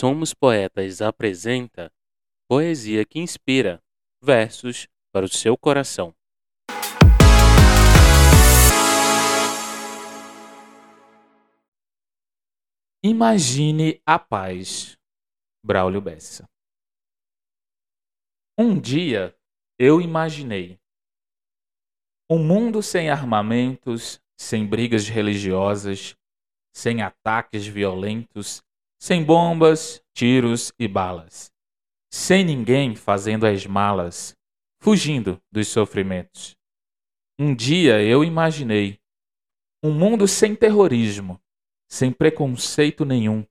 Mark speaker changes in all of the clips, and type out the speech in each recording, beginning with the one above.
Speaker 1: Somos Poetas apresenta Poesia que Inspira versos para o seu coração.
Speaker 2: Imagine a paz. Braulio Bessa. Um dia eu imaginei um mundo sem armamentos, sem brigas religiosas, sem ataques violentos, sem bombas, tiros e balas, sem ninguém fazendo as malas, fugindo dos sofrimentos. Um dia eu imaginei um mundo sem terrorismo, sem preconceito nenhum,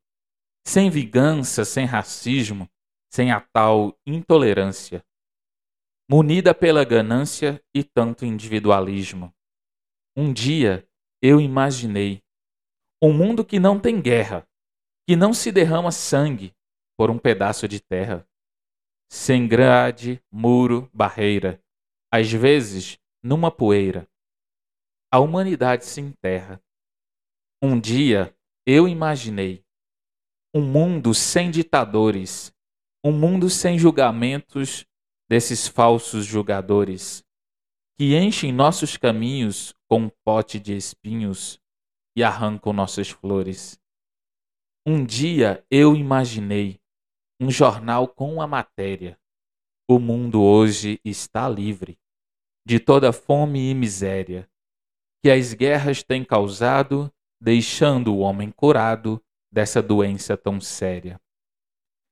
Speaker 2: sem vingança, sem racismo, sem a tal intolerância, munida pela ganância e tanto individualismo. Um dia eu imaginei um mundo que não tem guerra, que não se derrama sangue por um pedaço de terra, sem grade, muro, barreira, às vezes numa poeira. A humanidade se enterra. Um dia eu imaginei um mundo sem ditadores, um mundo sem julgamentos desses falsos julgadores, que enchem nossos caminhos com um pote de espinhos e arrancam nossas flores. Um dia eu imaginei um jornal com a matéria. O mundo hoje está livre de toda fome e miséria que as guerras têm causado, deixando o homem curado dessa doença tão séria.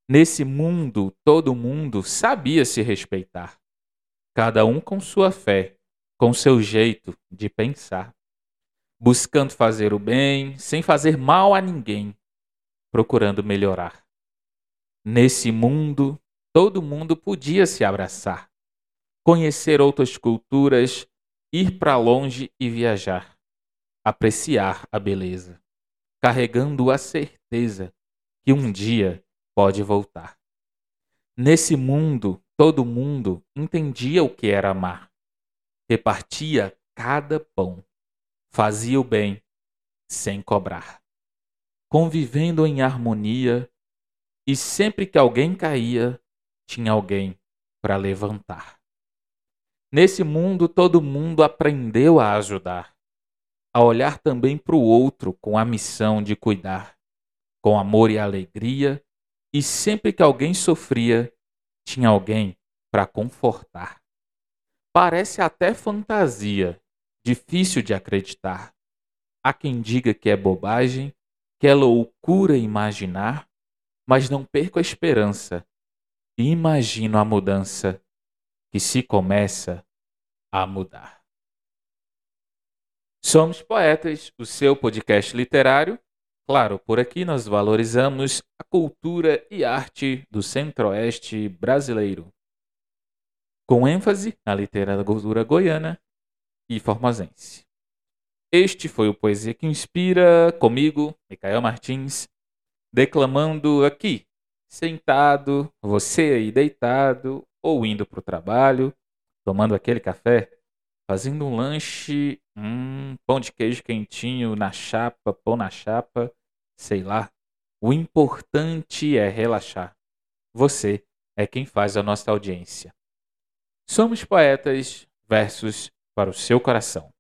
Speaker 2: Nesse mundo, todo mundo sabia se respeitar, cada um com sua fé, com seu jeito de pensar, buscando fazer o bem sem fazer mal a ninguém, procurando melhorar. Nesse mundo, todo mundo podia se abraçar, conhecer outras culturas, ir para longe e viajar, apreciar a beleza, carregando a certeza que um dia pode voltar. Nesse mundo, todo mundo entendia o que era amar, repartia cada pão, fazia o bem sem cobrar, convivendo em harmonia, e sempre que alguém caía, tinha alguém para levantar. Nesse mundo, todo mundo aprendeu a ajudar, a olhar também para o outro com a missão de cuidar, com amor e alegria e sempre que alguém sofria, tinha alguém para confortar. Parece até fantasia, difícil de acreditar. Há quem diga que é bobagem, que é loucura imaginar, mas não perco a esperança imagino a mudança que se começa a mudar. Somos Poetas, o seu podcast literário Claro, por aqui nós valorizamos a cultura e arte do centro-oeste brasileiro, com ênfase na literatura goiana e formosense. Este foi o Poesia que Inspira, comigo, Micael Martins, declamando aqui, sentado, você aí deitado ou indo para o trabalho, tomando aquele café, fazendo um lanche, um pão de queijo quentinho na chapa, pão na chapa, sei lá. O importante é relaxar. Você é quem faz a nossa audiência. Somos poetas, versos para o seu coração.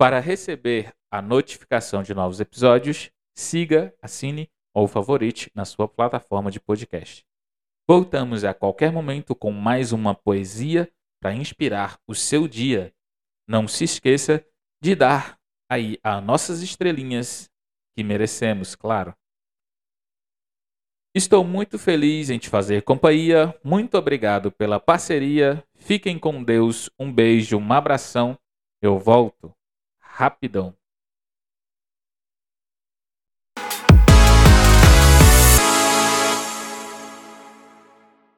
Speaker 2: Para receber a notificação de novos episódios, siga, assine ou favorite na sua plataforma de podcast. Voltamos a qualquer momento com mais uma poesia para inspirar o seu dia. Não se esqueça de dar aí as nossas estrelinhas que merecemos, claro. Estou muito feliz em te fazer companhia. Muito obrigado pela parceria. Fiquem com Deus. Um beijo, um abração. Eu volto rapidão.